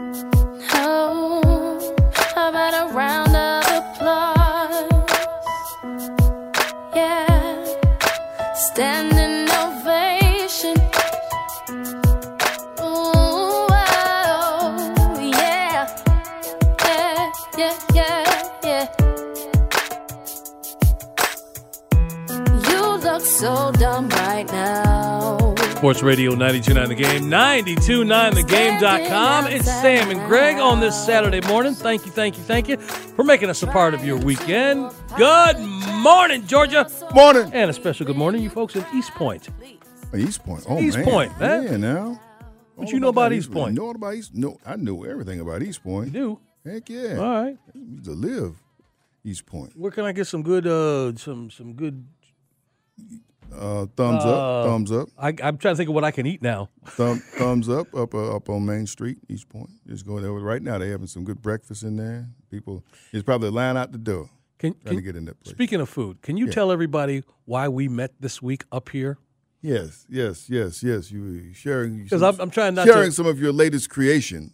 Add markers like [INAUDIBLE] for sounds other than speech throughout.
Huh. Sports Radio 92.9 The Game, 92.9thegame.com. It's Sam and Greg on this Saturday morning. Thank you, thank you, thank you for making us a part of your weekend. Good morning, Georgia. Morning. And a special good morning, you folks in East Point. East Point. Oh, East man. Point, man. Yeah, now. What Oh, you know about East Point? Know about East? No, I know everything about East Point. You do? Heck yeah. All right. To live East Point. Where can I get some good, uh, some some good? Uh, thumbs Uh, up. Thumbs up. I, I'm trying to think of what I can eat now. Thumb, [LAUGHS] thumbs up. Up uh, up on Main Street, East Point. Just go there. Right now, they're having some good breakfast in there. People, it's probably a line out the door Can, trying to get in that place. speaking of food, can you Yeah. tell everybody why we met this week up here? Yes, yes, yes, yes. You were sharing Because some- I'm, I'm trying not sharing to. some of your latest creation,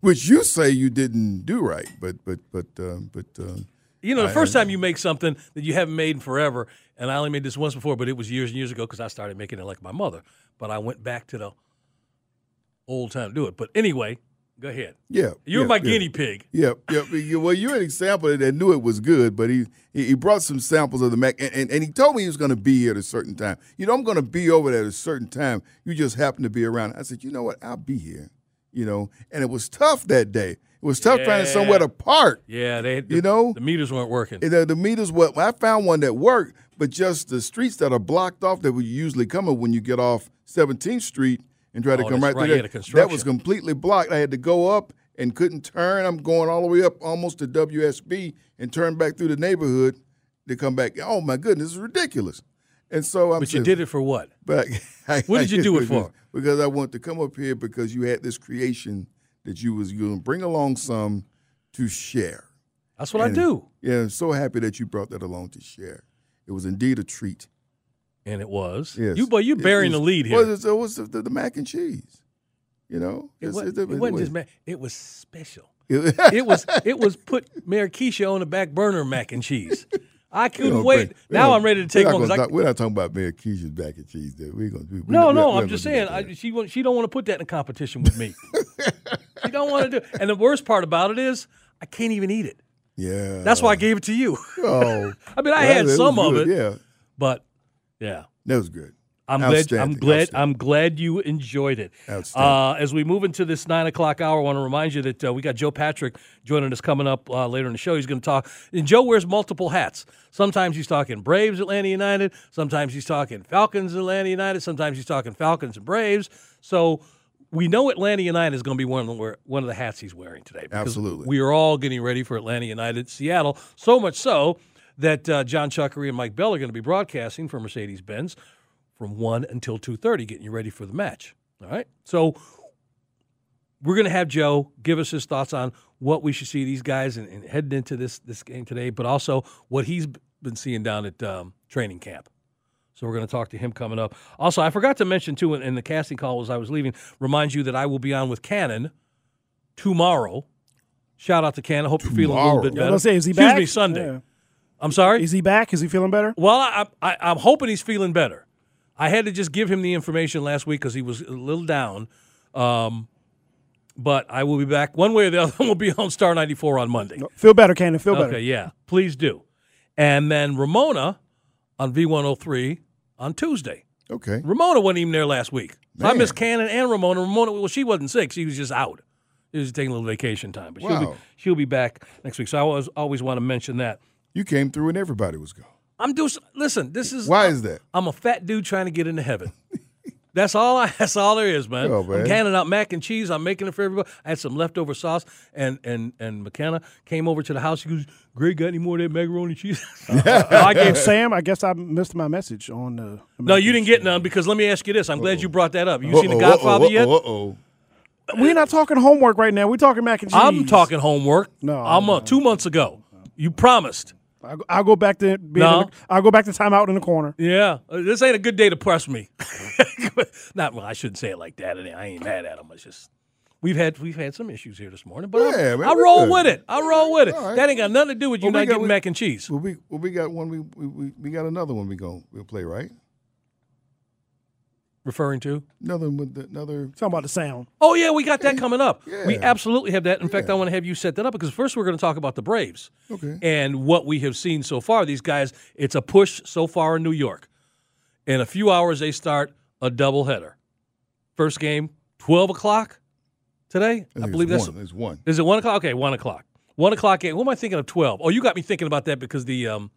which you say you didn't do right, but but but um, but um, You know, the I- first time you make something that you haven't made in forever, and I only made this once before, but it was years and years ago because I started making it like my mother. But I went back to the old time to do it. But anyway, go ahead. yeah, You're yeah, my yeah. guinea pig. Yeah, yeah. you- Well, you're an example that knew it was good, but he he he brought some samples of the mac, and, and, and he told me he was going to be here at a certain time. You know, I'm going to be over there at a certain time. You just happen to be around. I said, you know what? I'll be here. You know, and it was tough that day. It was tough finding somewhere to park. Yeah, they You know? the meters weren't working. The, the meters, what I found one that worked, but just the streets that are blocked off that we usually come up when you get off 17th Street and try to Oh, come right right, through there. that was completely blocked. I had to go up and couldn't turn. I'm going all the way up almost to WSB and turn back through the neighborhood to come back. Oh my goodness, this is ridiculous. And so I'm but you did it for what? but [LAUGHS] I, What did you do it [LAUGHS] for? Because I want to come up here because you had this creation that you was going to bring along some to share. That's what I do. Yeah, I'm so happy that you brought that along to share. It was indeed a treat. And it was. Yes. You, boy, you It bearing was- the lead here. Well, it was the, the, mac and cheese. You know, it, was, it's- it wasn't just ma- it was special. it- [LAUGHS] it was it was put Mayor Keisha on the back burner mac and cheese. I couldn't wait. now I'm ready to take one. gonna I, we're not talking about Mayor Keisha's mac and cheese. There, we're gonna. We, we- no, we're- no, I'm just saying I, she she don't want to put that in competition with me. [LAUGHS] she don't want to do. And the worst part about it is I can't even eat it. yeah, That's why I gave it to you. Oh, [LAUGHS] I mean, I well, had some of it, Yeah, but yeah. that was good. I'm glad. I'm glad. I'm glad you enjoyed it. Uh, as we move into this nine o'clock hour, I want to remind you that uh, we got Joe Patrick joining us coming up uh, later in the show. He's going to talk. And Joe wears multiple hats. Sometimes he's talking Braves, Atlanta United. Sometimes he's talking Falcons, Atlanta United. Sometimes he's talking Falcons and Braves. So we know Atlanta United is going to be one of the one of the hats he's wearing today. Absolutely. we are all getting ready for Atlanta United, Seattle. So much so that uh, John Chuckery and Mike Bell are going to be broadcasting for Mercedes Benz from one until two thirty, getting you ready for the match. All right. So we're going to have Joe give us his thoughts on what we should see these guys and, and heading into this this game today, but also what he's been seeing down at um, training camp. So we're going to talk to him coming up. Also, I forgot to mention too in, in the casting call as I was leaving, remind you that I will be on with Cannon tomorrow. Shout out to Cannon. Hope you're feeling a little bit better. say, is he Excuse back? me, Sunday. Yeah. I'm sorry. Is he back? Is he feeling better? Well, I, I, I'm hoping he's feeling better. I had to just give him the information last week because he was a little down. Um, but I will be back one way or the [LAUGHS] other. We'll be on Star 94 on Monday. Feel better, Cannon. Feel better. Okay, yeah, please do. And then Ramona on V103 on Tuesday. Okay. Ramona wasn't even there last week. So I missed Cannon and Ramona. Ramona, well, she wasn't sick. She was just out. She was taking a little vacation time. But she'll, be, she'll be back next week. So I always, always want to mention that. You came through and everybody was gone. I'm doing. Listen, this is Why is that? I'm a fat dude trying to get into heaven. [LAUGHS] That's all. I, [LAUGHS] that's all there is, man. I'm man. canning out mac and cheese. I'm making it for everybody. I had some leftover sauce, and and and McKenna came over to the house. She goes, "Greg, got any more of that macaroni cheese?" [LAUGHS] I gave. Sam, I guess I missed my message on the. No, you didn't get none because let me ask you this. I'm glad you brought that up. You seen The Godfather yet? Uh oh. We're not talking homework right now. We're talking mac and cheese. I'm talking homework. No, I'm uh, two months ago. You promised. I'll, go- I'll go back to being. No. the- I'll go back to timeout in the corner. Yeah, uh, this ain't a good day to press me. [LAUGHS] Not well. I shouldn't say it like that. I ain't mad at him. It's just we've had we've had some issues here this morning, but I- man, I roll good. with it. I roll with it. Right. That ain't got nothing to do with you Well, not got- getting we- mac and cheese. Well, we well we got one. We we, we, got another one. We going we'll play right. Referring to? Another one with the, another. Talking about the sound. Oh yeah, we got that coming up. We absolutely have that. In fact, I want to have you set that up because first we're going to talk about the Braves Okay. and what we have seen so far. These guys, it's a push so far in New York. In a few hours, they start a doubleheader. First game, twelve o'clock today. I, think believe it's that's one. It's one. Is it one o'clock? Okay, one o'clock. One o'clock game. What am I thinking of? Twelve. Oh, you got me thinking about that because the um,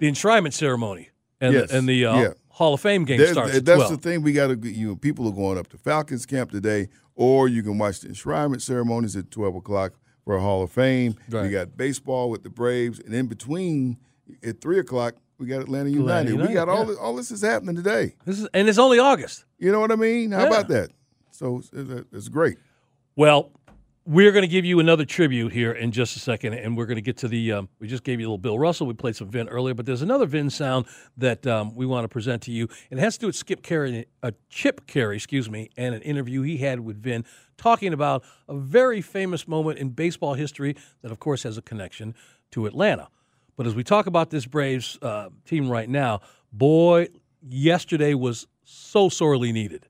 the enshrinement ceremony and Yes. the, and the uh, Yeah. Hall of Fame game There's- starts at that's twelve. the thing we got to. You know, people are going up to Falcons camp today, or you can watch the enshrinement ceremonies at twelve o'clock for a Hall of Fame. Right. We got baseball with the Braves, and in between at three o'clock we got Atlanta United. United, we got all yeah. this, all this is happening today. This is and it's only August. You know what I mean? How Yeah. about that? So it's, it's great. Well, we're going to give you another tribute here in just a second, and we're going to get to the. Um, we just gave you a little Bill Russell. We played some Vin earlier, but there's another Vin sound that um, we want to present to you, and it has to do with Skip Caray, uh, Chip Caray, excuse me, and an interview he had with Vin talking about a very famous moment in baseball history that, of course, has a connection to Atlanta. But as we talk about this Braves uh, team right now, boy, yesterday was so sorely needed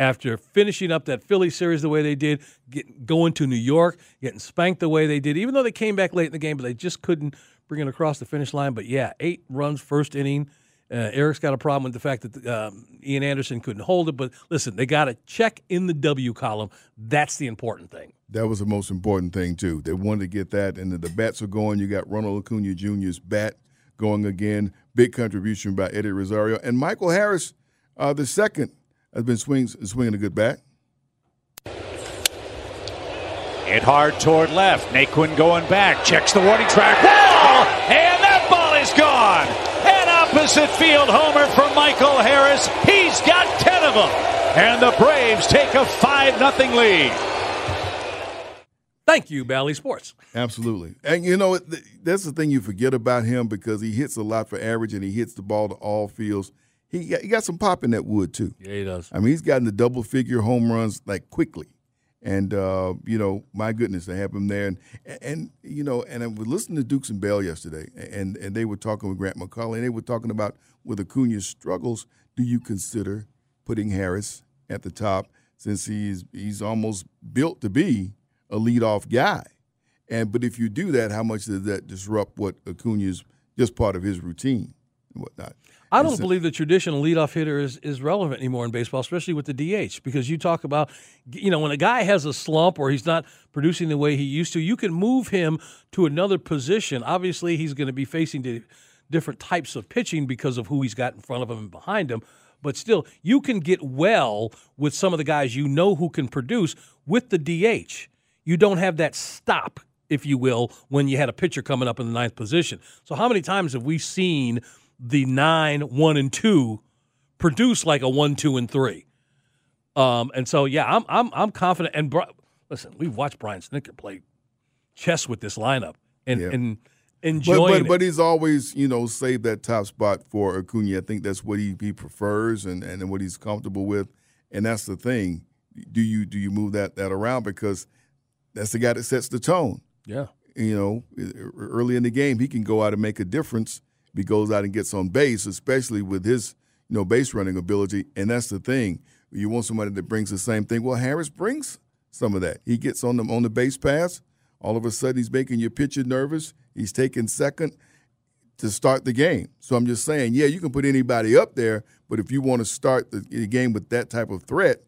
after finishing up that Philly series the way they did, get, going to New York, getting spanked the way they did, even though they came back late in the game, but they just couldn't bring it across the finish line. But yeah, eight runs first inning. Uh, Eric's got a problem with the fact that um, Ian Anderson couldn't hold it. But listen, they got to check in the W column. That's the important thing. That was the most important thing too. They wanted to get that, and the, the bats are going. You got Ronald Acuna Jr.'s bat going again. Big contribution by Eddie Rosario and Michael Harris, uh, the second, has been swings, swinging a good bat. Hit hard toward left. Naquin going back. Checks the warning track. Wall! And that ball is gone. An opposite field homer from Michael Harris. He's got 10 of them. And the Braves take a 5 0 lead. Thank you, Bally Sports. Absolutely. And you know, that's the thing you forget about him because he hits a lot for average and he hits the ball to all fields. He got, he got some pop in that wood too. Yeah, he does. I mean, he's gotten the double figure home runs like quickly. And uh, you know, my goodness, to have him there, and and you know, and I was listening to Dukes and Bell yesterday, and and they were talking with Grant McAuley, and they were talking about with Acuna's struggles. Do you consider putting Harris at the top since he's he's almost built to be a leadoff guy? And but if you do that, how much does that disrupt what Acuna's just part of his routine whatnot? I don't believe the traditional leadoff hitter is, is relevant anymore in baseball, especially with the DH, because you talk about, you know, when a guy has a slump or he's not producing the way he used to, you can move him to another position. Obviously, he's going to be facing di- different types of pitching because of who he's got in front of him and behind him. But still, you can get well with some of the guys you know who can produce with the DH. You don't have that stop, if you will, when you had a pitcher coming up in the ninth position. So, how many times have we seen the nine, one, and two produce like a one, two, and three? Um, and so yeah, I'm I'm I'm confident. And Bri- listen, we've watched Brian Snitker play chess with this lineup and Yeah. and But, enjoying but, it. but he's always, you know, saved that top spot for Acuna. I think that's what he, he prefers and, and what he's comfortable with. And that's the thing. Do you do you move that that around because that's the guy that sets the tone. yeah. You know, early in the game, he can go out and make a difference. If he goes out and gets on base, especially with his you know base running ability. And that's the thing. You want somebody that brings the same thing. Well, Harris brings some of that. He gets on the on the base pass. All of a sudden, he's making your pitcher nervous. He's taking second to start the game. So I'm just saying, yeah, you can put anybody up there, but if you want to start the game with that type of threat,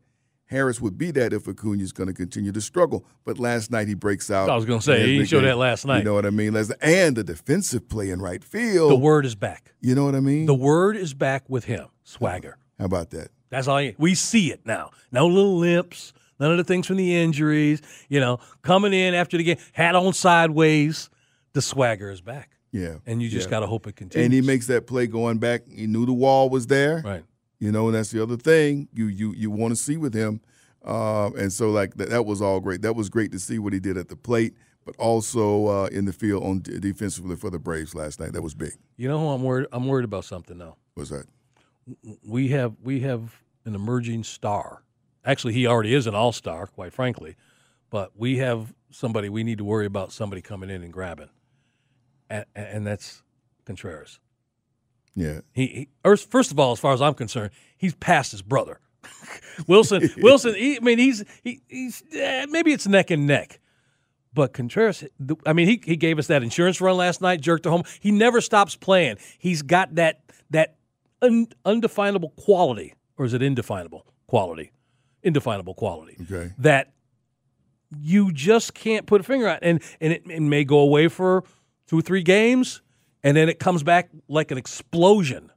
Harris would be that if Acuna is going to continue to struggle. But last night he breaks out. I was gonna say, He showed that last night. You know what I mean? And the defensive play in right field. The word is back. You know what I mean? The word is back with him. Swagger. How about that? That's all you, we see it now. No little limps, none of the things from the injuries. You know, coming in after the game, hat on sideways. The swagger is back, Yeah. and you just yeah. got to hope it continues. And he makes that play going back. He knew the wall was there. right. You know, and that's the other thing you you you want to see with him. Um, and so like that, that was all great. That was great to see what he did at the plate, but also uh, in the field on d- defensively for the Braves last night. That was big. You know who I'm worried? I'm worried about something though. Was that? We have we have an emerging star. Actually, he already is an all star, quite frankly. But we have somebody we need to worry about. Somebody coming in and grabbing, and, and that's Contreras. Yeah. He, he first of all, as far as I'm concerned, he's past his brother. [LAUGHS] Willson, Willson. He, I mean, he's he, he's eh, maybe it's neck and neck, but Contreras. I mean, he he gave us that insurance run last night, jerked it home. He never stops playing. He's got that that un, undefinable quality, or is it indefinable quality? Indefinable quality Okay. that you just can't put a finger on, and and it, it may go away for two or three games, and then it comes back like an explosion.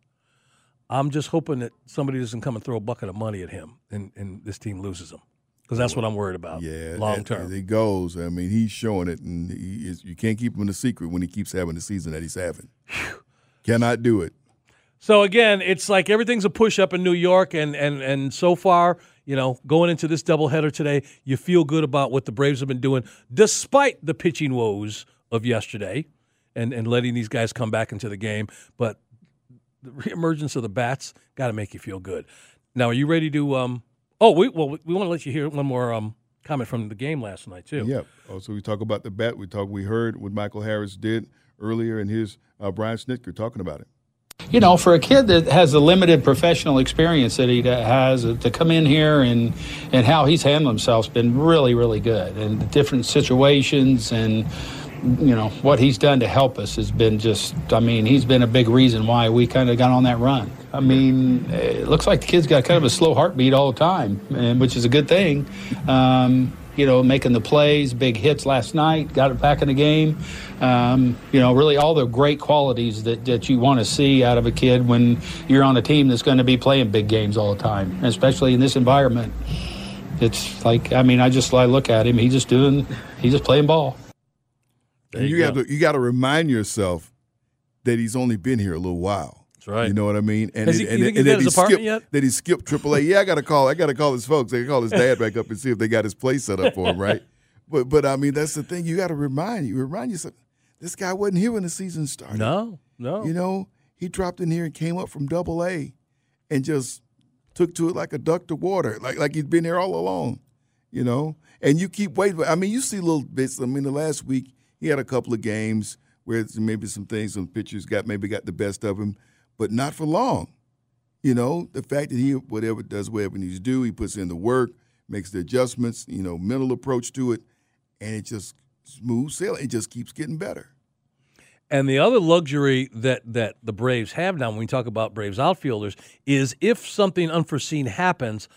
I'm just hoping that somebody doesn't come and throw a bucket of money at him, and, and this team loses him, because that's what I'm worried about. Yeah. long term. he goes, I mean, he's showing it, and he is, you can't keep him in a secret when he keeps having the season that he's having. Cannot do it. So again, it's like everything's a push up in New York, and and and so far, you know, going into this doubleheader today, you feel good about what the Braves have been doing, despite the pitching woes of yesterday, and and letting these guys come back into the game. But the reemergence of the bats got to make you feel good. Now, are you ready to? Um, oh, we well, we want to let you hear one more um, comment from the game last night too. Yeah. Oh, so we talk about the bet. We talk. We heard what Michael Harris did earlier, and his uh, Brian Snitker talking about it. you know, for a kid that has the limited professional experience that he has, uh, to come in here and and how he's handled himself's been really, really good. And different situations and you know what he's done to help us has been just. I mean, he's been a big reason why we kind of got on that run. I mean, it looks like the kid's got kind of a slow heartbeat all the time, and which is a good thing. Um, you know, making the plays, big hits last night, got it back in the game. Um, you know, really all the great qualities that, that you want to see out of a kid when you're on a team that's going to be playing big games all the time, especially in this environment. It's like, I mean, I just I look at him, he's just doing, he's just playing ball. And you you got to you got to remind yourself that he's only been here a little while. That's right. You know what I mean? And Has he- and, and he's that his he apartment skipped yet? that he skipped AAA. Yeah, I got to call. I got to call his folks. I call his dad back up and see if they got his place set up for him, right? [LAUGHS] But but I mean that's the thing. You got to remind you remind yourself. This guy wasn't here when the season started. No, no. You know, he dropped in here and came up from Double A, and just took to it like a duck to water, like like he'd been here all along. You know, and you keep waiting. I mean, you see little bits. I mean, the last week he had a couple of games where maybe some things, some pitchers got maybe got the best of him, but not for long. You know, the fact that he whatever does whatever needs to do, he puts in the work, makes the adjustments. You know, mental approach to it, and it just smooth sailing. It just keeps getting better. And the other luxury that that the Braves have now, when we talk about Braves outfielders, is if something unforeseen happens,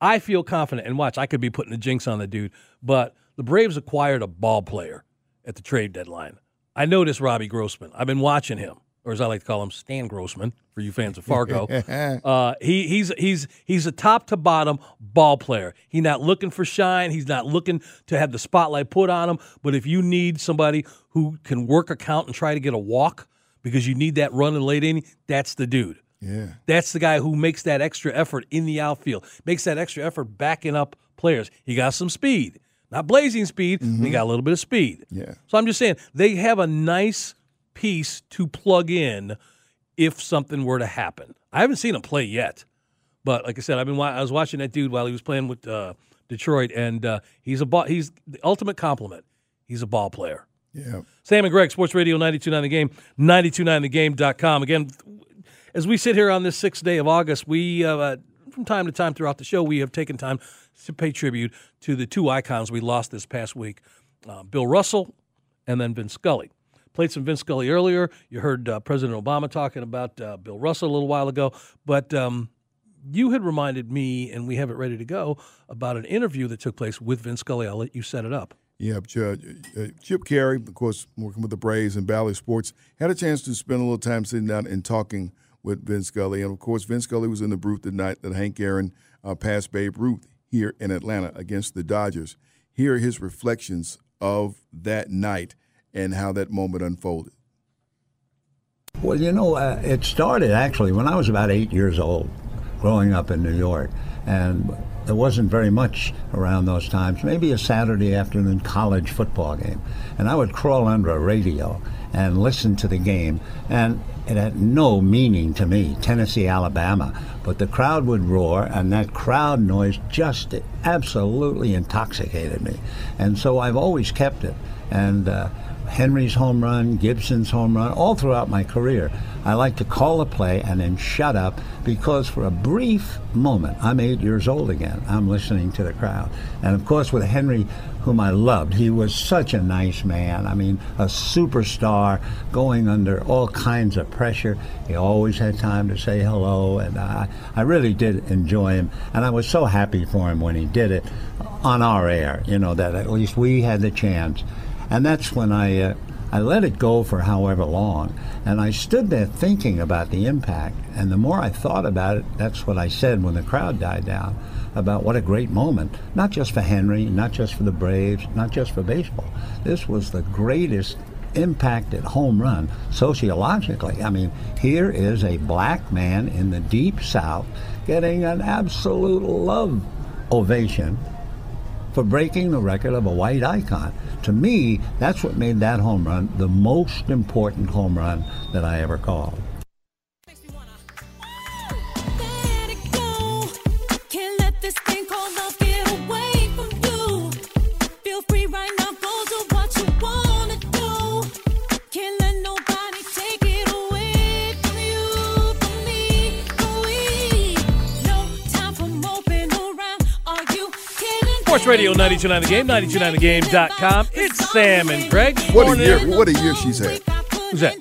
I feel confident. And watch, I could be putting a jinx on the dude, but the Braves acquired a ball player at the trade deadline. I noticed Robbie Grossman. I've been watching him, or as I like to call him, Stan Grossman, for you fans of Fargo. [LAUGHS] uh, he, he's he's he's a top to bottom ball player. He's not looking for shine. He's not looking to have the spotlight put on him. But if you need somebody who can work a count and try to get a walk because you need that run in late inning, that's the dude. Yeah. That's the guy who makes that extra effort in the outfield, makes that extra effort backing up players. He got some speed, not blazing speed, but he got a little bit of speed. Yeah. So I'm just saying they have a nice piece to plug in if something were to happen. I haven't seen him play yet, but like I said, I've been I was watching that dude while he was playing with uh, Detroit, and uh, he's a ball, he's the ultimate compliment. He's a ball player. Yeah. Sam and Greg, Sports Radio 929 The Game, 929thegame.com. Again, as we sit here on this sixth day of August, we, uh, from time to time throughout the show, we have taken time to pay tribute to the two icons we lost this past week uh, Bill Russell and then Vin Scully. Played some Vin Scully earlier. You heard uh, President Obama talking about uh, Bill Russell a little while ago, but um, you had reminded me, and we have it ready to go, about an interview that took place with Vin Scully. I'll let you set it up. Yeah, Chip, uh, Caray, of course, working with the Braves and Bally Sports, had a chance to spend a little time sitting down and talking with Vin Scully. And of course, Vin Scully was in the booth the night that Hank Aaron uh, passed Babe Ruth here in Atlanta against the Dodgers. Here are his reflections of that night and how that moment unfolded. Well, you know, uh, it started actually when I was about eight years old, growing up in New York. And there wasn't very much around those times, maybe a Saturday afternoon college football game. And I would crawl under a radio and listen to the game. And it had no meaning to me, Tennessee, Alabama. But the crowd would roar, and that crowd noise just absolutely intoxicated me. And so I've always kept it. And uh, Henry's home run, Gibson's home run, all throughout my career. I like to call a play and then shut up because for a brief moment, I'm eight years old again. I'm listening to the crowd. And of course, with Henry, whom I loved, he was such a nice man. I mean, a superstar going under all kinds of pressure. He always had time to say hello, and I, I really did enjoy him. And I was so happy for him when he did it on our air, you know, that at least we had the chance. And that's when I, uh, I let it go for however long. And I stood there thinking about the impact. And the more I thought about it, that's what I said when the crowd died down about what a great moment, not just for Henry, not just for the Braves, not just for baseball. This was the greatest impact at home run sociologically. I mean, here is a black man in the deep South getting an absolute love ovation for breaking the record of a white icon. To me, that's what made that home run the most important home run that I ever called. Sports Radio 929 The Game, 929thegame.com. It's Sam and Greg. What a year! What a year she's had. Who's that?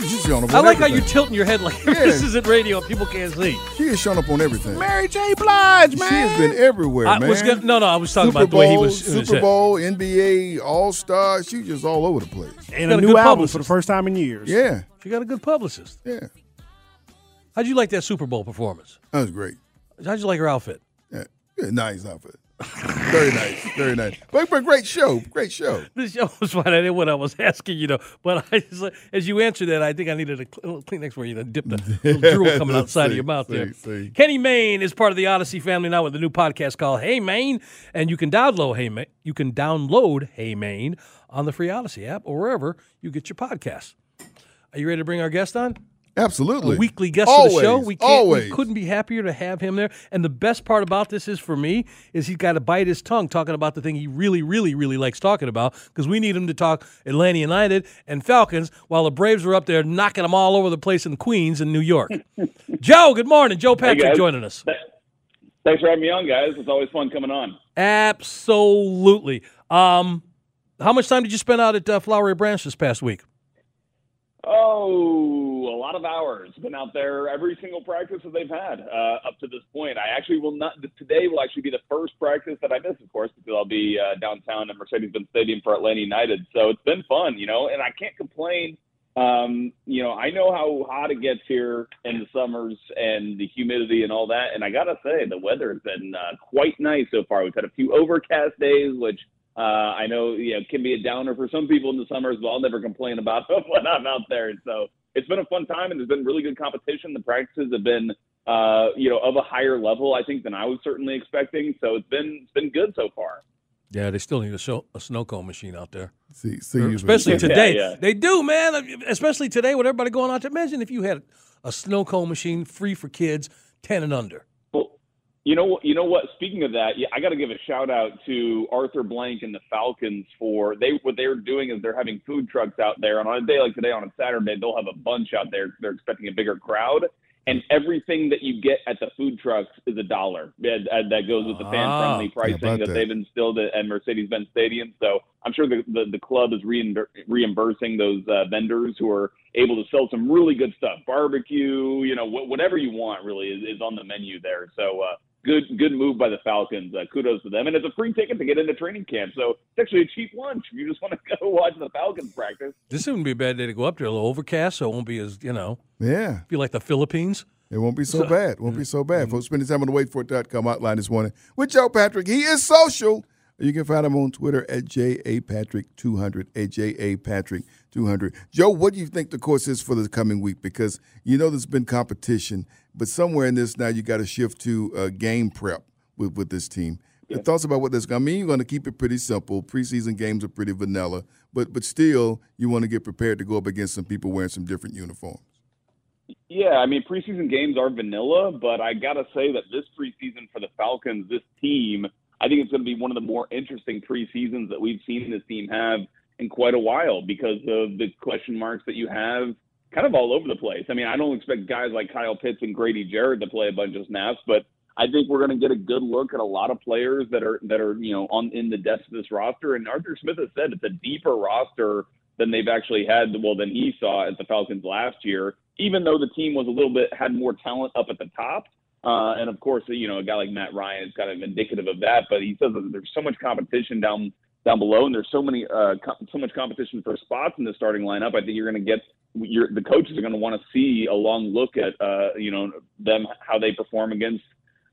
She's shown up I on like how everything. you're tilting your head like [LAUGHS] this isn't radio and people can't see. She has shown up on everything. Mary J. Blige, man. She has been everywhere, I man. was gonna- no, no, I was talking Super about the way he Bowl, was- Super said. Bowl, NBA, All Star. She's just all over the place. And Got a a new good album publicist. for the first time in years. Yeah, She got a good publicist. yeah. How'd you like that Super Bowl performance? That was great. How'd you like her outfit? Yeah, yeah nice outfit. Very nice, very nice. But, but great show, great show. [LAUGHS] This show was fine. I didn't what I was [LAUGHS] asking, you know. But I just, as you answered that, I think I needed a Kleenex where you know, dip the [LAUGHS] little drool coming outside of your mouth there. See, see. Kenny Mayne is part of the Odyssey family now with a new podcast called Hey Mayne, and you can download Hey Mayne. You can download Hey Mayne on the free Odyssey app or wherever you get your podcasts. Are you ready to bring our guest on? Absolutely. a weekly guest always, of the show. We can't, always. we couldn't be happier to have him there. And the best part about this is for me is he's got to bite his tongue talking about the thing he really, really, really likes talking about because we need him to talk Atlanta United and Falcons while the Braves are up there knocking them all over the place in Queens and New York. [LAUGHS] Joe, good morning. Joe Patrick guys. joining us. Thanks for having me on, guys. It's always fun coming on. Absolutely. Um, how much time did you spend out at uh, Flowery Branch this past week? Oh, a lot of hours. Been out there every single practice that they've had uh, up to this point. I actually will not. Today will actually be the first practice that I miss, of course, because I'll be uh, downtown at Mercedes-Benz Stadium for Atlanta United. So it's been fun, you know, and I can't complain. Um, you know, I know how hot it gets here in the summers and the humidity and all that. And I gotta say, the weather has been uh, quite nice so far. We've had a few overcast days, which uh, I know you know can be a downer for some people in the summers, but I'll never complain about it [LAUGHS] when I'm out there. So it's been a fun time, and there's been really good competition. The practices have been, uh, you know, of a higher level, I think, than I was certainly expecting. So it's been it's been good so far. Yeah, they still need a, show, a snow cone machine out there. See, see, Or you- especially Yeah, today. yeah. They do, man. Especially today with everybody going out to Imagine if you had a snow cone machine free for kids 10 and under. You know what? You know what? Speaking of that, yeah, I got to give a shout out to Arthur Blank and the Falcons for they what they're doing is they're having food trucks out there, and on a day like today, on a Saturday, they'll have a bunch out there. They're expecting a bigger crowd, and everything that you get at the food trucks is a dollar. That, that goes with the fan friendly Ah, pricing that, they've instilled at, at Mercedes-Benz Stadium. So I'm sure the the, the club is reimbur- reimbursing those uh, vendors who are able to sell some really good stuff, barbecue, you know, wh- whatever you want really is, is on the menu there. So uh, good good move by the Falcons. Uh, kudos to them, and it's a free ticket to get into training camp. So it's actually a cheap lunch if you just want to [LAUGHS] go watch the Falcons practice. This wouldn't be a bad day to go up there. A little overcast, so it won't be as, you know, Yeah. be like the Philippines. It won't be so So- [LAUGHS] bad. It won't be so bad. Folks, spending time on the waitfor.com hotline this morning with Joe Patrick. He is social. You can find him on Twitter at JAPatrick200, at JAPatrick200. Joe, what do you think the course is for the coming week? Because you know there's been competition, but somewhere in this now you got to shift to uh, game prep with, with this team. Your Thoughts about what that's going to mean? You're going to keep it pretty simple. Preseason games are pretty vanilla, but but still you want to get prepared to go up against some people wearing some different uniforms. Yeah, I mean preseason games are vanilla, but I gotta say that this preseason for the Falcons, this team, I think it's going to be one of the more interesting preseasons that we've seen this team have in quite a while because of the question marks that you have kind of all over the place. I mean, I don't expect guys like Kyle Pitts and Grady Jarrett to play a bunch of snaps, but I think we're going to get a good look at a lot of players that are that are you know on in the depths of this roster. And Arthur Smith has said it's a deeper roster than they've actually had. Well, than he saw at the Falcons last year. Even though the team was a little bit had more talent up at the top, uh, and of course, you know, a guy like Matt Ryan is kind of indicative of that. But he says that there's so much competition down down below, and there's so many uh, so much competition for spots in the starting lineup. I think you're going to get your the coaches are going to want to see a long look at uh, you know them how they perform against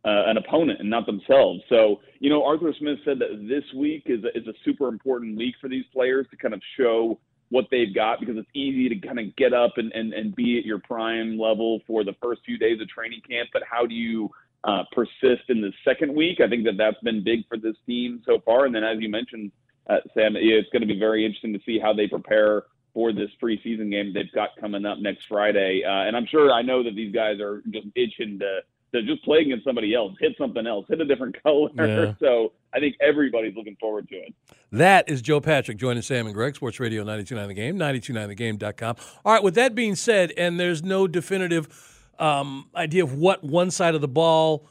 uh, an opponent and not themselves. So, you know, Arthur Smith said that this week is a, is a super important week for these players to kind of show what they've got because it's easy to kind of get up and, and, and be at your prime level for the first few days of training camp. But how do you uh, persist in the second week? I think that that's been big for this team so far. And then, as you mentioned, uh, Sam, it's going to be very interesting to see how they prepare for this preseason game they've got coming up next Friday. Uh, and I'm sure I know that these guys are just itching to to just play against somebody else, hit something else, hit a different [LAUGHS] color. Yeah. So I think everybody's looking forward to it. That is Joe Patrick joining Sam and Greg, Sports Radio 929 The Game, 929thegame.com. All right, with that being said, and there's no definitive um, idea of what one side of the ball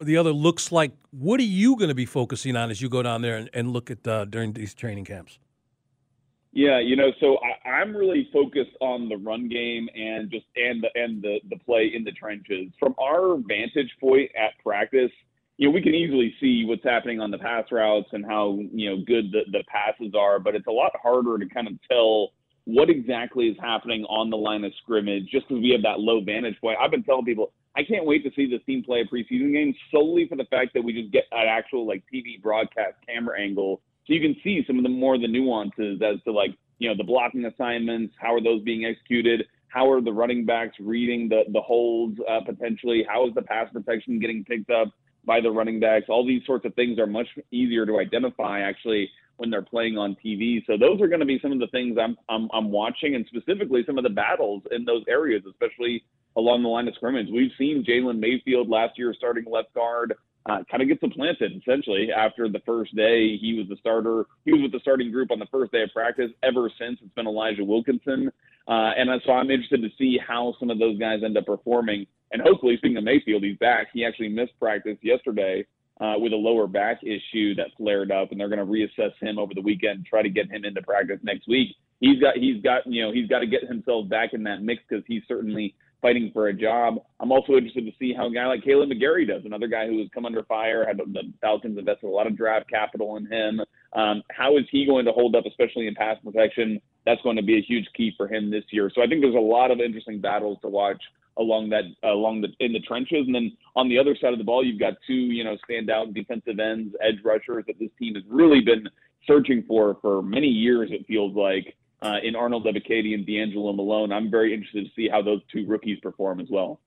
or the other looks like, what are you going to be focusing on as you go down there and, and look at uh, during these training camps? Yeah, you know, so I, I'm really focused on the run game and just and the and the the play in the trenches. From our vantage point at practice, you know, we can easily see what's happening on the pass routes and how you know good the, the passes are, but it's a lot harder to kind of tell what exactly is happening on the line of scrimmage just because we have that low vantage point. I've been telling people I can't wait to see this team play a preseason game solely for the fact that we just get an actual like TV broadcast camera angle so you can see some of the more the nuances as to like you know the blocking assignments how are those being executed how are the running backs reading the the holds uh, potentially how is the pass protection getting picked up by the running backs? All these sorts of things are much easier to identify actually when they're playing on TV so those are going to be some of the things I'm, I'm I'm watching and specifically some of the battles in those areas especially along the line of scrimmage. We've seen Jalen Mayfield last year starting left guard uh, kind of get supplanted essentially after the first day. He was the starter. He was with the starting group on the first day of practice. Ever since, it's been Elijah Wilkinson. Uh, and so I'm interested to see how some of those guys end up performing. And hopefully, speaking of Mayfield, he's back. He actually missed practice yesterday uh, with a lower back issue that flared up, and they're going to reassess him over the weekend and try to get him into practice next week. He's got he's got you know he's got to get himself back in that mix because he's certainly fighting for a job. I'm also interested to see how a guy like Kaleb McGary does, another guy who has come under fire, had the Falcons invested a lot of draft capital in him. Um, how is he going to hold up, especially in pass protection? That's going to be a huge key for him this year. So I think there's a lot of interesting battles to watch along that along the in the trenches, and then on the other side of the ball, you've got two you know standout defensive ends, edge rushers that this team has really been searching for for many years. It feels like uh, in Arnold Ebiketie and DeAngelo Malone. I'm very interested to see how those two rookies perform as well.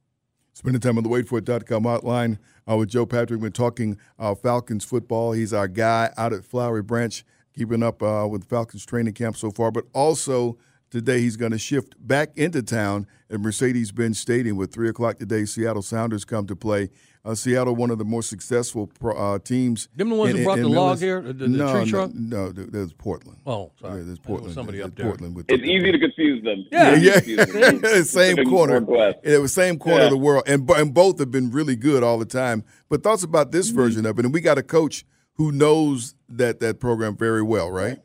Spending time on the waitforit.com hotline uh, with Joe Patrick. We're talking uh, Falcons football. He's our guy out at Flowery Branch, keeping up uh, with Falcons training camp so far. But also today, he's going to shift back into town at Mercedes-Benz Stadium with three o'clock today. Seattle Sounders come to play. Uh, Seattle, one of the more successful pro, uh, teams. Them the ones in- who brought in the log here, the- the no, tree no, truck? No, th- there's Portland. Oh, sorry. Yeah, there's Portland. somebody There's up there. Portland with It's the- easy to confuse them. Yeah. yeah, Easy to confuse them. same [LAUGHS] corner. Northwest. It was same corner Yeah. of the world, and and both have been really good all the time. But thoughts about this Mm-hmm. version of it, and we got a coach who knows that that program very well, right?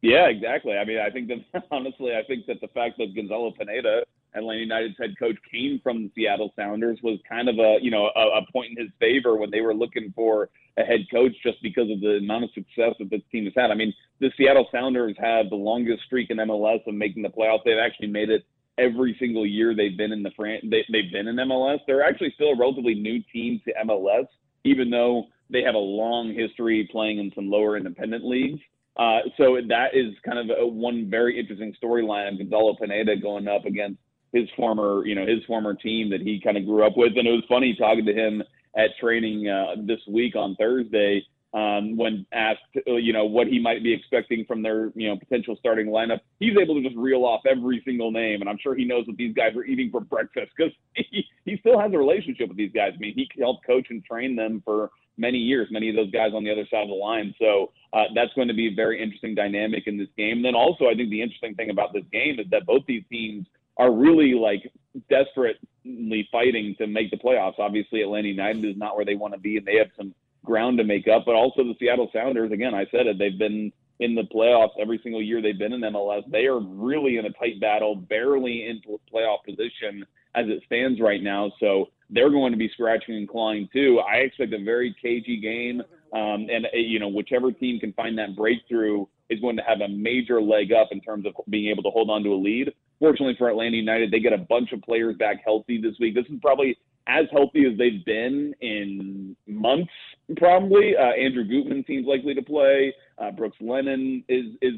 Yeah, exactly. I mean, I think that [LAUGHS] honestly, I think that the fact that Gonzalo Pineda, Atlanta United's head coach, came from the Seattle Sounders was kind of a you know a, a point in his favor when they were looking for a head coach, just because of the amount of success that this team has had. I mean, the Seattle Sounders have the longest streak in MLS of making the playoffs. They've actually made it every single year they've been in the fran- they, they've been in MLS. They're actually still a relatively new team to MLS, even though they have a long history playing in some lower independent leagues. Uh, so that is kind of a, one very interesting storyline. Of Gonzalo Pineda going up against his former, you know, his former team that he kind of grew up with, and it was funny talking to him at training uh, this week on Thursday um, when asked, uh, you know, what he might be expecting from their, you know, potential starting lineup. He's able to just reel off every single name, and I'm sure he knows what these guys are eating for breakfast because [LAUGHS] he, he still has a relationship with these guys. I mean, he helped coach and train them for many years, many of those guys on the other side of the line. So uh, that's going to be a very interesting dynamic in this game. And then also, I think the interesting thing about this game is that both these teams are really like desperately fighting to make the playoffs. Obviously, Atlanta United is not where they want to be, and they have some ground to make up. But also the Seattle Sounders, again, I said it, they've been in the playoffs every single year they've been in MLS. They are really in a tight battle, barely in playoff position as it stands right now. So they're going to be scratching and clawing too. I expect a very cagey game, um, and uh, you know whichever team can find that breakthrough is going to have a major leg up in terms of being able to hold on to a lead. Fortunately for Atlanta United, they get a bunch of players back healthy this week. This is probably as healthy as they've been in months, probably. Uh, Andrew Gutman seems likely to play. Uh, Brooks Lennon is is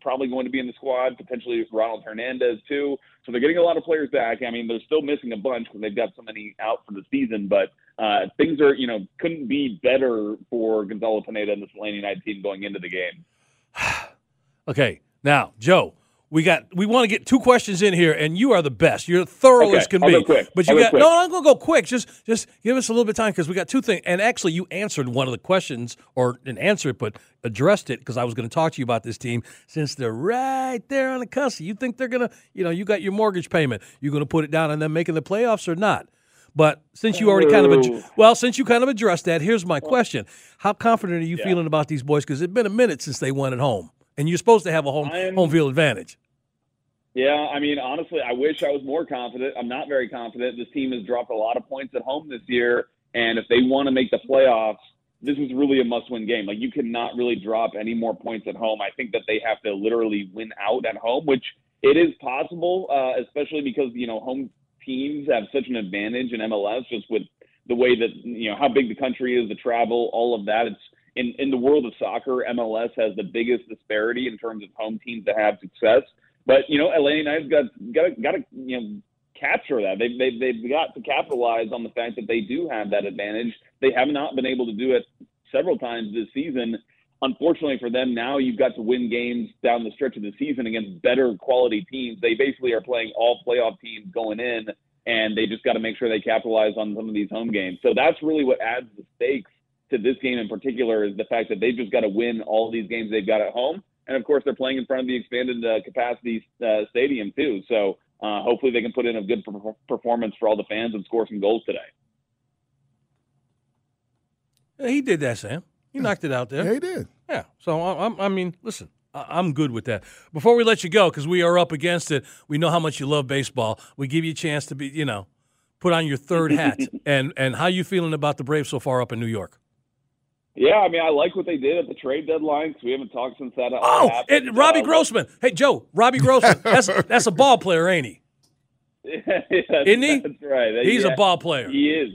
probably going to be in the squad. Potentially Ronald Hernandez too. So they're getting a lot of players back. I mean, they're still missing a bunch because they've got so many out for the season. But uh, things are, you know, couldn't be better for Gonzalo Pineda and this Atlanta United team going into the game. [SIGHS] Okay, now Joe, we got we want to get two questions in here, and you are the best. You're thorough Okay, as can I'll be. go quick. But you I'll go got quick. no. I'm gonna go quick. Just just give us a little bit of time because we got two things. And actually, you answered one of the questions, or didn't answer it, but addressed it because I was going to talk to you about this team since they're right there on the cusp. You think they're gonna, you know, you got your mortgage payment. You're going to put it down on them making the playoffs or not? But since you already kind of ad- well, since you kind of addressed that, here's my question: How confident are you Yeah. feeling about these boys? Because it's been a minute since they won at home, and you're supposed to have a home I'm- home field advantage. Yeah, I mean, honestly, I wish I was more confident. I'm not very confident. This team has dropped a lot of points at home this year, and if they want to make the playoffs, this is really a must-win game. Like you cannot really drop any more points at home. I think that they have to literally win out at home, which it is possible, uh, especially because you know home teams have such an advantage in MLS just with the way that you know how big the country is, the travel, all of that. It's in in the world of soccer, MLS has the biggest disparity in terms of home teams that have success. But you know, Atlanta United's got got got to you know capture that. They've, they've they've got to capitalize on the fact that they do have that advantage. They have not been able to do it several times this season. Unfortunately for them, now you've got to win games down the stretch of the season against better quality teams. They basically are playing all playoff teams going in, and they just got to make sure they capitalize on some of these home games. So that's really what adds the stakes to this game in particular is the fact that they've just got to win all these games they've got at home. And of course, they're playing in front of the expanded uh, capacity uh, stadium too. So uh, hopefully, they can put in a good per- performance for all the fans and score some goals today. Yeah, he did that, Sam. He knocked it out there. Yeah, he did. Yeah. So I, I'm, I mean, listen, I- I'm good with that. Before we let you go, because we are up against it, we know how much you love baseball. We give you a chance to be, you know, put on your third hat. [LAUGHS] and and how you feeling about the Braves so far up in New York? Yeah, I mean, I like what they did at the trade deadline because we haven't talked since that. all Oh, happened. and Robbie Uh, Grossman. Hey, Joe, Robbie Grossman. [LAUGHS] That's that's a ball player, ain't he? [LAUGHS] yeah, Isn't he? That's right. He's Yeah. a ball player. He is.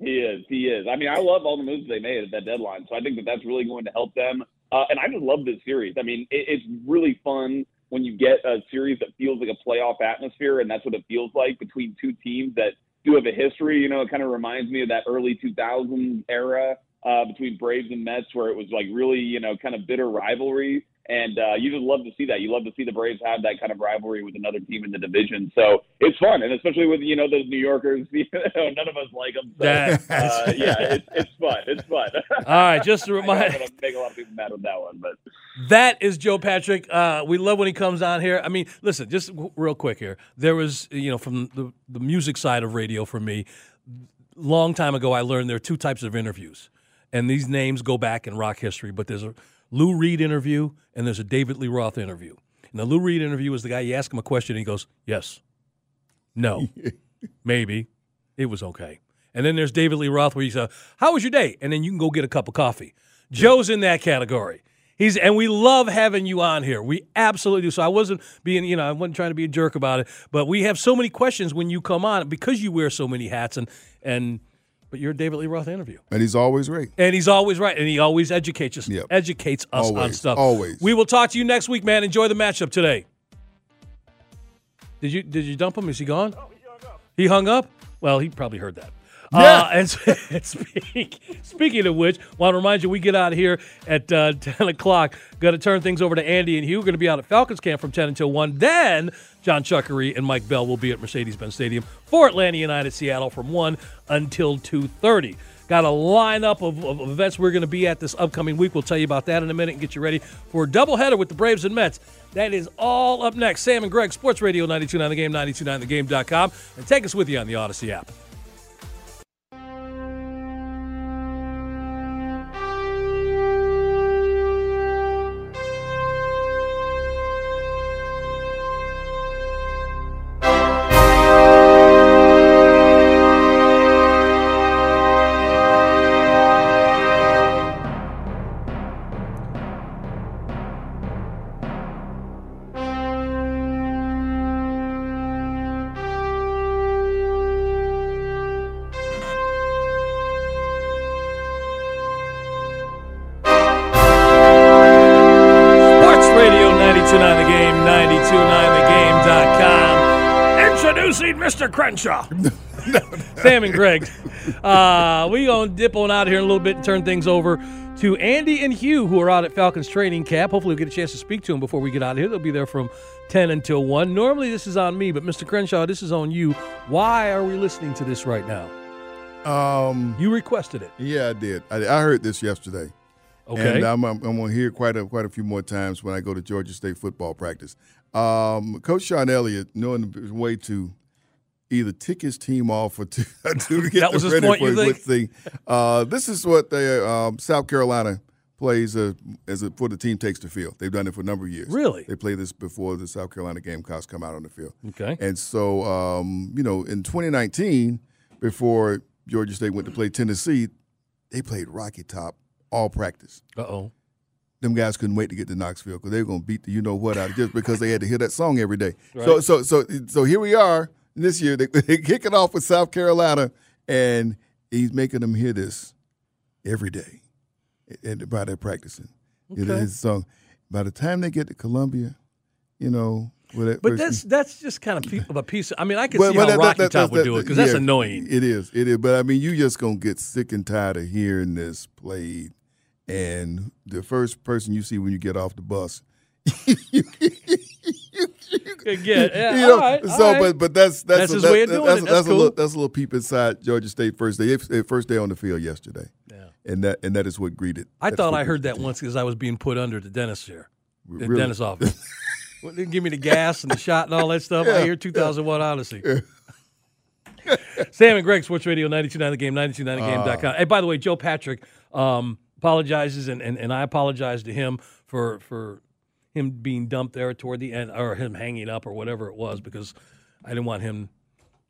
He is. He is. I mean, I love all the moves they made at that deadline. So I think that that's really going to help them. Uh, and I just love this series. I mean, it, it's really fun when you get a series that feels like a playoff atmosphere, and that's what it feels like between two teams that do have a history. You know, it kind of reminds me of that early 2000s era uh, between Braves and Mets, where it was like really, you know, kind of bitter rivalry. And uh, you just love to see that. You love to see the Braves have that kind of rivalry with another team in the division. So it's fun, and especially with you know those New Yorkers. [LAUGHS] You know, none of us like them. So, uh, [LAUGHS] yeah, it's, it's fun. It's fun. [LAUGHS] All right, just to know I'm remind gonna make a lot of people mad with that one, but that is Joe Patrick. Uh, we love when he comes on here. I mean, listen, just w- real quick here. There was, you know, from the, the music side of radio for me, long time ago, I learned there are two types of interviews, and these names go back in rock history. But there's a Lou Reed interview and there's a David Lee Roth interview. And the Lou Reed interview is the guy you ask him a question and he goes, "Yes, no, [LAUGHS] maybe, it was okay." And then there's David Lee Roth where you say, "How was your day?" And then you can go get a cup of coffee. Joe's in that category. He's and we love having you on here. We absolutely do. So I wasn't being, you know, I wasn't trying to be a jerk about it, but we have so many questions when you come on because you wear so many hats and and but you're a David Lee Roth interview. And he's always right. And he's always right, and he always educates us. Yep. Educates us on stuff. always. We will talk to you next week, man. Enjoy the matchup today. Did you did you dump him? Is he gone? he hung up. Well, he probably heard that. Uh, and, [LAUGHS] and speak, speaking of which, want to remind you we get out of here at uh, [LAUGHS] 10 o'clock. Got to turn things over to Andy and Hugh. Going to be out at Falcons camp from 10 until 1. Then John Chuckery and Mike Bell will be at Mercedes-Benz Stadium for Atlanta United Seattle from 1 until 2.30. Got a lineup of, of events we're going to be at this upcoming week. We'll tell you about that in a minute and get you ready for a doubleheader with the Braves and Mets. That is all up next. Sam and Greg, Sports Radio 929 The Game, 929thegame.com. And take us with you on the Odyssey app. [LAUGHS] Crenshaw. Sam and Greg. Uh, we going to dip on out of here in a little bit and turn things over to Andy and Hugh, who are out at Falcons training camp. Hopefully, we'll get a chance to speak to them before we get out of here. They'll be there from 10 until 1. Normally, this is on me, but Mr. Crenshaw, this is on you. Why are we listening to this right now? Um, You requested it. yeah, I did. I, I heard this yesterday. Okay. And I'm, I'm, I'm going to hear quite a quite a few more times when I go to Georgia State football practice. Um, Coach Sean Elliott, knowing the way to either tick his team off or [LAUGHS] to, to get That was ready point, for his think? thing. Uh, this is what they, um, South Carolina plays uh, as a, before the team takes the field. They've done it for a number of years. Really? They play this before the South Carolina Gamecocks come out on the field. Okay. And so, um, you know, in 2019, before Georgia State went to play Tennessee, they played Rocky Top all practice. Uh oh. Them guys couldn't wait to get to Knoxville because they were going to beat the you know what out of just because they had to hear that song every day. So, so, so, so here we are this year. They, [LAUGHS] they kick it off with South Carolina, and he's making them hear this every day, and by their practicing. You know, Okay. his song. By the time they get to Columbia, you know, with it, But that's that's just kind of pe- of a piece. Of, I mean, I can Well, see well, how that- Rocky that- Top would that- do it because that's annoying. It is, it is. But I mean, you just gonna get sick and tired of hearing this played, and the first person you see when you get off the bus. [LAUGHS] [LAUGHS] Yeah, yeah, you know, all right, so right. but but that's that's That's a, his that- way of doing that's, it. That's, That's a little cool. that's a little peep inside Georgia State first day first day on the field yesterday. Yeah. and that and that is what greeted. I thought I heard that once because I was being put under the dentist chair, the Really? dentist [LAUGHS] office. Give me the gas and the shot and all that stuff. I hear 2001 Odyssey. [LAUGHS] Sam and Greg, Sports Radio 929 The Game, 929thegame.com. hey, by the way, Joe Patrick um, apologizes, and, and, and I apologize to him for for him being dumped there toward the end, or him hanging up, or whatever it was, because I didn't want him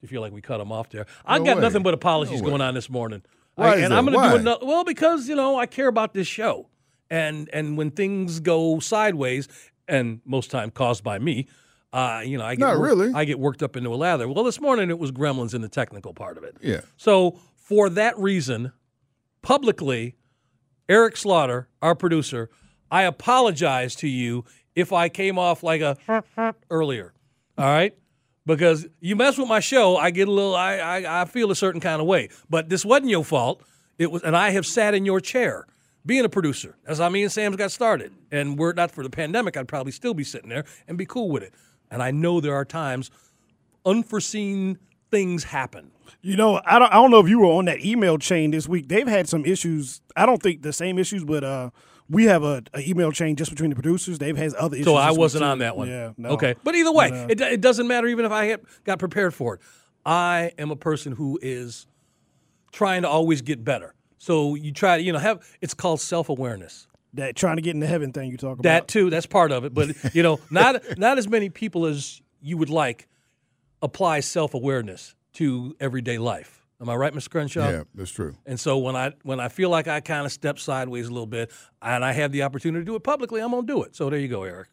to feel like we cut him off there. I No got way. nothing but apologies No way. going on this morning. Why I- and? I'm going to do another. Well, because you know I care about this show, and and when things go sideways, and most time caused by me, uh, you know I get Not worked- really. I get worked up into a lather. Well, this morning it was Gremlins in the technical part of it. Yeah. So for that reason, publicly, Eric Slaughter, our producer, I apologize to you if I came off like a earlier. All right? Because you mess with my show, I get a little I, I I feel a certain kind of way. But this wasn't your fault. It was and I have sat in your chair being a producer. As I mean Sam's got started. And were it not for the pandemic, I'd probably still be sitting there and be cool with it. And I know there are times unforeseen things happen. You know, I don't, I don't know if you were on that email chain this week. They've had some issues. I don't think the same issues, but uh, we have a, a email chain just between the producers. They've had other issues. So I wasn't on that one. Yeah. No. Okay. But either way, it, it doesn't matter even if I had, got prepared for it. I am a person who is trying to always get better. So you try to, you know, have it's called self awareness. that trying to get into heaven thing you talk about. That too, that's part of it. But you know, [LAUGHS] not not as many people as you would like apply self awareness to everyday life. Am I right, Mr. Crenshaw? Yeah, that's true. And so when I when I feel like I kind of step sideways a little bit, and I have the opportunity to do it publicly, I'm gonna do it. So there you go, Eric.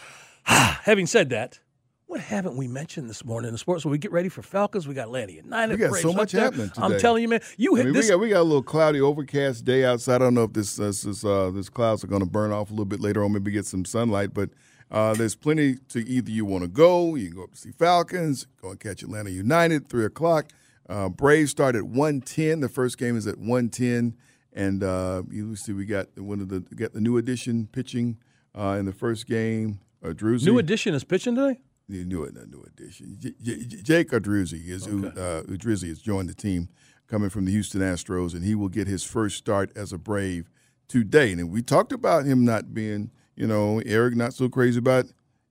[SIGHS] Having said that, what haven't we mentioned this morning in the sports? So we get ready for Falcons. We got Atlanta United. We got Braves so much happening today. I'm telling you, man. You I mean, this. we got we got a little cloudy, overcast day outside. I don't know if this this this, uh, this clouds are going to burn off a little bit later on. Maybe get some sunlight, but uh, there's plenty to either you want to go. You can go up to see Falcons, go and catch Atlanta United three o'clock. Uh, Braves start at one ten. The first game is at one ten, and uh, you see we got one of the got the new addition pitching uh, in the first game. Uh. New addition is pitching today. The new, the new addition. J- J- Jake Odorizzi is who uh, Odorizzi has joined the team, coming from the Houston Astros, and he will get his first start as a Brave today. And we talked about him not being, you know, Eric not so crazy about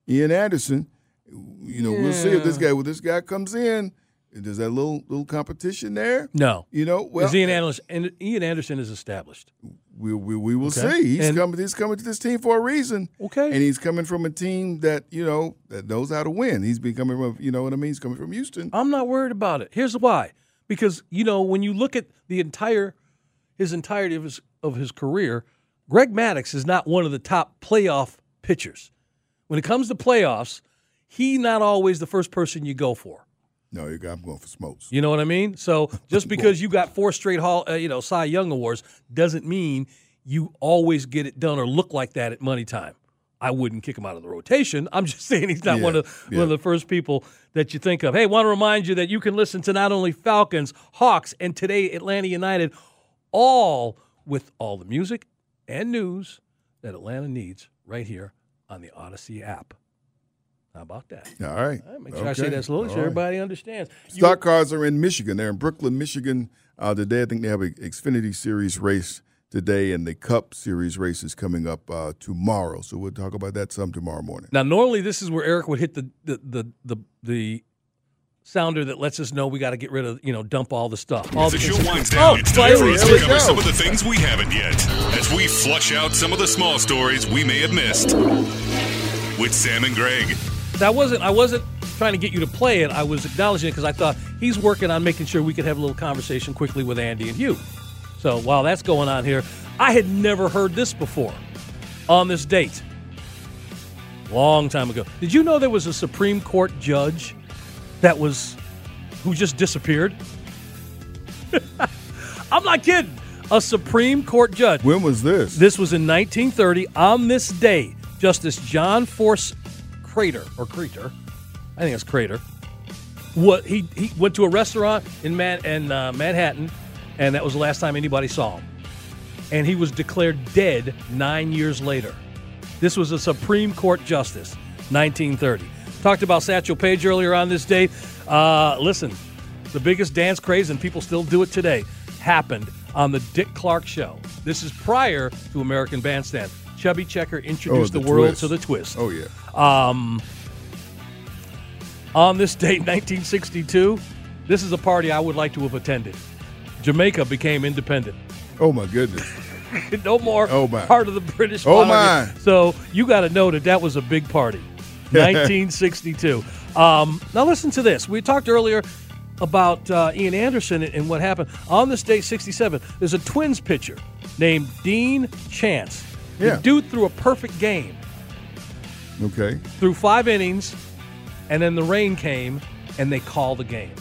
Ian Anderson. You know, we'll see if this guy, when this guy comes in, there's that little little competition there. No. You know, well, Is Ian uh, Anderson, and Ian Anderson is established. we, we, we will Okay. see. He's And- coming. He's coming to this team for a reason. Okay. And he's coming from a team that you know that knows how to win. He's been coming from you know what I mean. He's coming from Houston. I'm not worried about it. Here's why. Because you know when you look at the entire his entirety of his of his career, Greg Maddux is not one of the top playoff pitchers. When it comes to playoffs, he not always the first person you go for. No, you got, I'm going for smokes. You know what I mean? So [LAUGHS] just because you got four straight Hall, uh, you know, Cy Young awards doesn't mean you always get it done or look like that at money time. I wouldn't kick him out of the rotation. I'm just [LAUGHS] saying he's not one of yeah. one of the first people that you think of. Hey, want to remind you that you can listen to not only Falcons, Hawks, and today Atlanta United, all with all the music and news that Atlanta needs right here on the Odyssey app. How about that? All right. All right, make sure I say that slowly All so right. everybody understands. You- Stock cars are in Michigan. They're in Brooklyn, Michigan uh, today. I think they have an Xfinity Series race today, and the Cup Series race is coming up uh, tomorrow. So we'll talk about that some tomorrow morning. Now, normally this is where Eric would hit the the the the, the sounder that lets us know we got to get rid of, you know, dump all the stuff. All As the show winds down, Oh, it's time for us we to go. cover some of the things we haven't yet, as we flush out some of the small stories we may have missed. With Sam and Greg. That wasn't. I wasn't trying to get you to play it. I was acknowledging it because I thought he's working on making sure we could have a little conversation quickly with Andy and Hugh. So while that's going on here, I had never heard this before on this date. Long time ago. Did you know there was a Supreme Court judge that was who just disappeared? [LAUGHS] I'm not kidding. A Supreme Court judge. When was this? This was in 1930. On this day, Justice John Force Crater or Crater, I think it's Crater. What he he went to a restaurant in Man in uh, Manhattan, and that was the last time anybody saw him. And he was declared dead nine years later. This was a Supreme Court justice, 1930. Talked about Satchel Paige earlier on this date. Uh, listen, the biggest dance craze, and people still do it today, happened on the Dick Clark Show. This is prior to American Bandstand. Chubby Checker introduced Oh, the, the world to the twist. Oh yeah. Um, on this date, [LAUGHS] 1962, this is a party I would like to have attended. Jamaica became independent. Oh my goodness. [LAUGHS] no more Oh, my. part of the British Oh, monarchy. my. So you got to know that that was a big party. [LAUGHS] 1962. Um, now listen to this. We talked earlier about uh, Ian Anderson and, and what happened on this date, 67. There's a Twins pitcher named Dean Chance. Yeah. The dude threw a perfect game. Okay. through five innings, and then the rain came, and they called the game.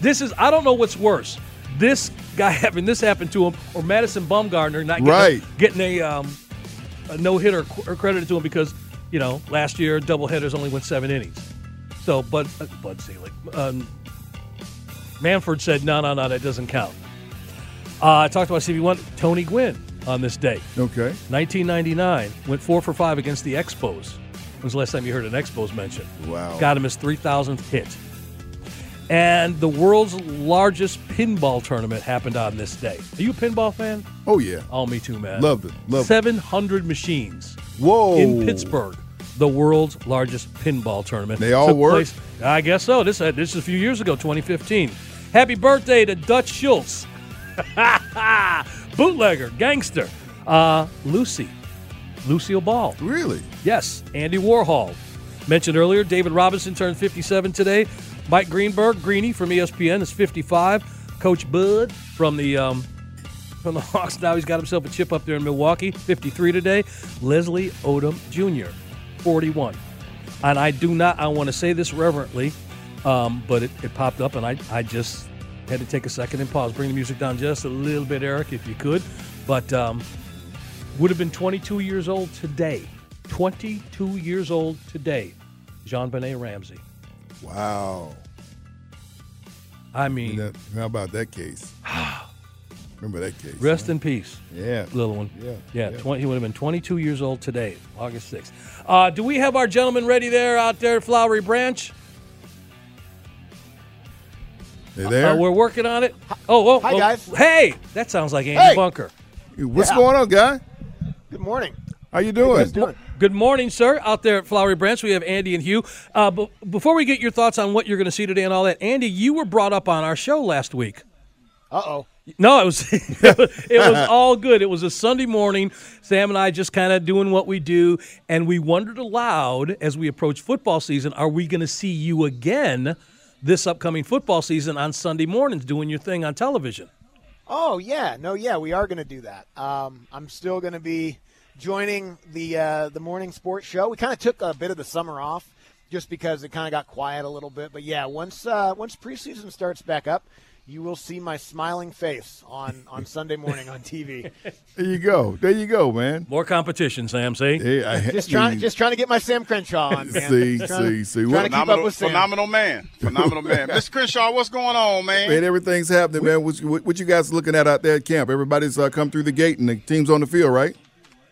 This is I don't know what's worse. This guy [LAUGHS] having this happen to him, or Madison Bumgarner not getting, Right. a, getting a um, a no hitter credited to him because you know last year double hitters only went seven innings. So Bud uh, Bud Selig, um, Manfred said no, no, no, that doesn't count. Uh, I talked about CB1, Tony Gwynn on this day. Okay. 1999 went four for five against the Expos. When was the last time you heard an Expos mention? Wow. Got him his 3,000th hit. And the world's largest pinball tournament happened on this day. Are you a pinball fan? Oh yeah. Oh, me too, man. Loved it. Loved it. 700 machines. Whoa. In Pittsburgh, the world's largest pinball tournament. They all place- I guess so. This, uh, this is a few years ago, 2015. Happy birthday to Dutch Schultz. [LAUGHS] Bootlegger, gangster. Uh, Lucy. Lucille Ball. Really? Yes. Andy Warhol. Mentioned earlier, David Robinson turned 57 today. Mike Greenberg, Greeny from ESPN, is 55. Coach Bud from the um, from the [LAUGHS] Hawks. Now he's got himself a chip up there in Milwaukee, 53 today. Leslie Odom Jr., 41. And I do not, I want to say this reverently, um, but it, it popped up and I, I just had to take a second and pause. Bring the music down just a little bit, Eric, if you could. But um, would have been 22 years old today. 22 years old today. JonBenét Ramsey. Wow. I mean, That- how about that case? [SIGHS] Remember that case? Rest huh? in peace. Yeah. Little one. Yeah, Yeah. yeah. 20, he would have been 22 years old today, August 6th. Uh, do we have our gentleman ready there out there at Flowery Branch? They there? Uh, we're working on it. Oh, oh, Hi, oh, guys. Hey, that sounds like Andy Hey. Bunker. What's Yeah. going on, guy? Good morning. How you doing? guys doing? Good morning, sir. Out there at Flowery Branch, we have Andy and Hugh. Uh, but before we get your thoughts on what you're going to see today and all that, Andy, you were brought up on our show last week. Uh oh. No, it was [LAUGHS] it was all good. It was a Sunday morning. Sam and I just kind of doing what we do, and we wondered aloud as we approach football season: Are we going to see you again this upcoming football season on Sunday mornings doing your thing on television? Oh yeah, no, yeah, we are going to do that. Um, I'm still going to be joining the uh, the morning sports show. We kind of took a bit of the summer off just because it kind of got quiet a little bit. But yeah, once uh, once preseason starts back up, you will see my smiling face on on Sunday morning on TV. [LAUGHS] There you go. There you go, man. More competition, Sam. See, Hey, I, just trying just trying to get my Sam Crenshaw on. Man. See, Just trying to- see, see. Trying to keep up Phenomenal, with Sam. phenomenal man. Phenomenal man. Mr. Crenshaw, what's going on, man? Man, everything's happening, man. What, you- what you guys looking at out there at camp? Everybody's uh, come through the gate and the team's on the field, right?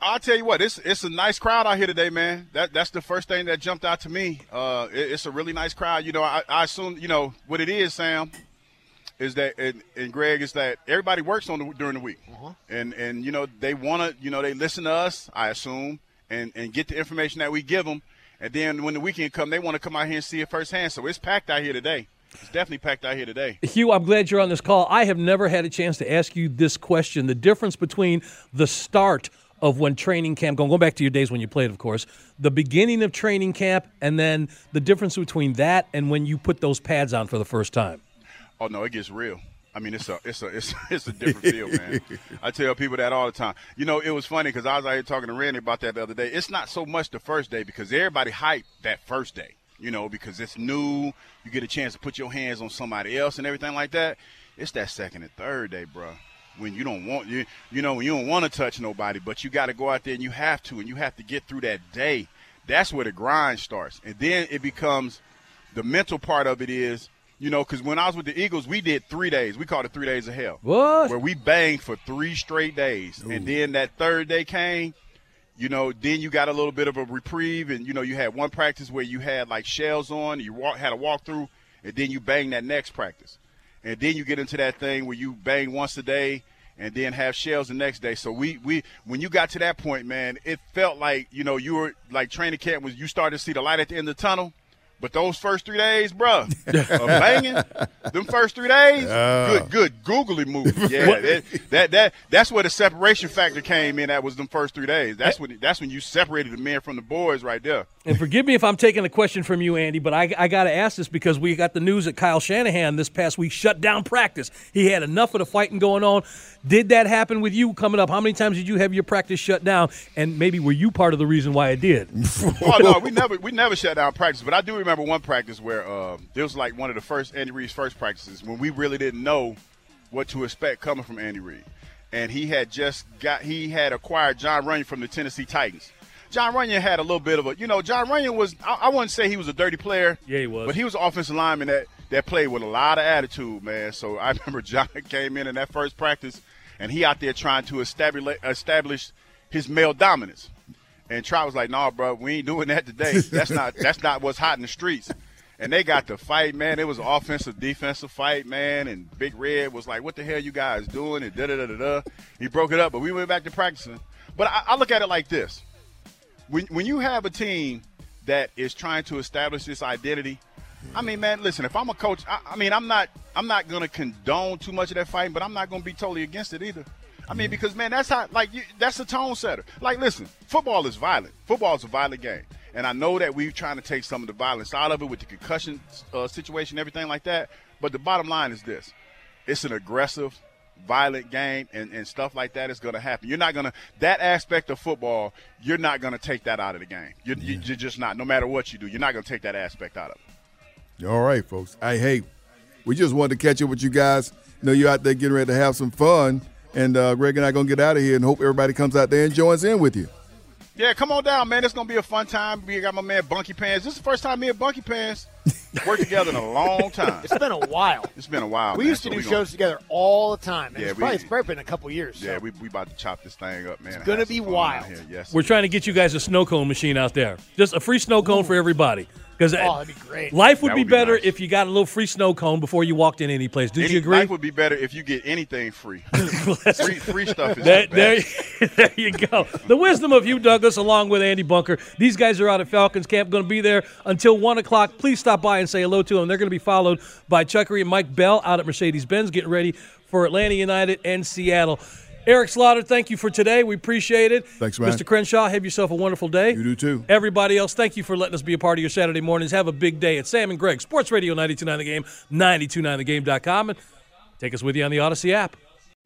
I'll tell you what, it's it's a nice crowd out here today, man. That that's the first thing that jumped out to me. Uh, it- it's a really nice crowd. You know, I, I assume you know what it is, Sam. Is that and, and Greg is that everybody works on the, during the week, uh-huh. and and you know they want to you know they listen to us. I assume and and get the information that we give them, and then when the weekend come, they want to come out here and see it firsthand. So it's packed out here today. It's definitely packed out here today. Hugh, I'm glad you're on this call. I have never had a chance to ask you this question: the difference between the start of when training camp, going going back to your days when you played, of course, the beginning of training camp, and then the difference between that and when you put those pads on for the first time. Oh no, it gets real. I mean, it's a it's a it's, [LAUGHS] it's a different [LAUGHS] feel, man. I tell people that all the time. You know, it was funny because I was out here talking to Randy about that the other day. It's not so much the first day because everybody hyped that first day. You know, because it's new. You get a chance to put your hands on somebody else and everything like that. It's that second and third day, bro. When you don't want you, you know, when you don't want to touch nobody, but you got to go out there and you have to, and you have to get through that day. That's where the grind starts, and then it becomes the mental part of it is, you know, because when I was with the Eagles, we did three days. We called it three days of hell. What? Where we banged for three straight days, and then that third day came. You know, then you got a little bit of a reprieve, and you know, you had one practice where you had like shells on, you walk, had a walkthrough, and then you bang that next practice, and then you get into that thing where you bang once a day, and then have shells the next day. So we we when you got to that point, man, it felt like you know you were like training camp was you started to see the light at the end of the tunnel. But those first three days, bruh, [LAUGHS] banging, them first three days, good, good googly move. [LAUGHS] Yeah, that, that that that's where the separation factor came in. That was them first three days. That's when that's when you separated the men from the boys, right there. And forgive me if I'm taking a question from you, Andy, but I, I got to ask this because we got the news that Kyle Shanahan this past week shut down practice. He had enough of the fighting going on. Did that happen with you coming up? How many times did you have your practice shut down? And maybe were you part of the reason why it did? [LAUGHS] oh no, we never we never shut down practice. But I do remember one practice where uh, there was like one of the first Andy Reid's first practices when we really didn't know what to expect coming from Andy Reid. and he had just got he had acquired Jon Runyan from the Tennessee Titans. Jon Runyan had a little bit of a, you know, Jon Runyan was I, I wouldn't say he was a dirty player. Yeah, he was. But he was an offensive lineman that that played with a lot of attitude, man. So I [LAUGHS] remember John came in in that first practice, and he out there trying to establish establish his male dominance. And Trout was like, nah, bro, we ain't doing that today. That's not [LAUGHS] that's not what's hot in the streets." And they got to fight, man. It was an offensive, defensive fight, man. And Big Red was like, "What the hell you guys doing?" And da da da da da. He broke it up, but we went back to practicing. But I, I look at it like this: when when you have a team that is trying to establish this identity, I mean, man, listen. If I'm a coach, I, I mean, I'm not I'm not gonna condone too much of that fighting, but I'm not gonna be totally against it either. I mean, because man, that's how like you, that's the tone setter. Like, listen, football is violent. Football is a violent game, and I know that we're trying to take some of the violence out of it with the concussion uh, situation, everything like that. But the bottom line is this: it's an aggressive, violent game, and, and stuff like that is going to happen. You're not going to that aspect of football. You're not going to take that out of the game. You're, yeah. you're just not. No matter what you do, you're not going to take that aspect out of it. All right, folks. I hey, we just wanted to catch up with you guys. know you're out there getting ready to have some fun. And uh, Greg and I are going to get out of here and hope everybody comes out there and joins in with you. Yeah, come on down, man. It's going to be a fun time. We got my man Bunky Pants. This is the first time me and Bunky Pants [LAUGHS] worked together in a long time. It's been a while. It's been a while. We man. used to so do shows gonna, together all the time. Yeah, it's, we- probably, it's probably been a couple years. Yeah, so. we we about to chop this thing up, man. It's gonna be wild. Yes. We're trying to get you guys a snow cone machine out there. Just a free snow cone for everybody. Because uh, Oh, that'd be great. life would That be would be better nice. if you got a little free snow cone before you walked in any place. Do Any- you agree? Life would be better if you get anything free. [LAUGHS] free, free stuff is There, the there, best. [LAUGHS] there you go. The wisdom of you, Douglas, along with Andy Bunker. These guys are out at Falcons Camp, going to be there until 1 o'clock. Please stop by and say hello to them. They're going to be followed by Chuckery and Mike Bell out at Mercedes Benz, getting ready for Atlanta United and Seattle. Eric Slaughter, thank you for today. We appreciate it. Thanks, man. Mr. Crenshaw, have yourself a wonderful day. You do too. Everybody else, thank you for letting us be a part of your Saturday mornings. Have a big day. It's Sam and Greg, Sports Radio 929 The Game, 929thegame.com, and take us with you on the Odyssey app.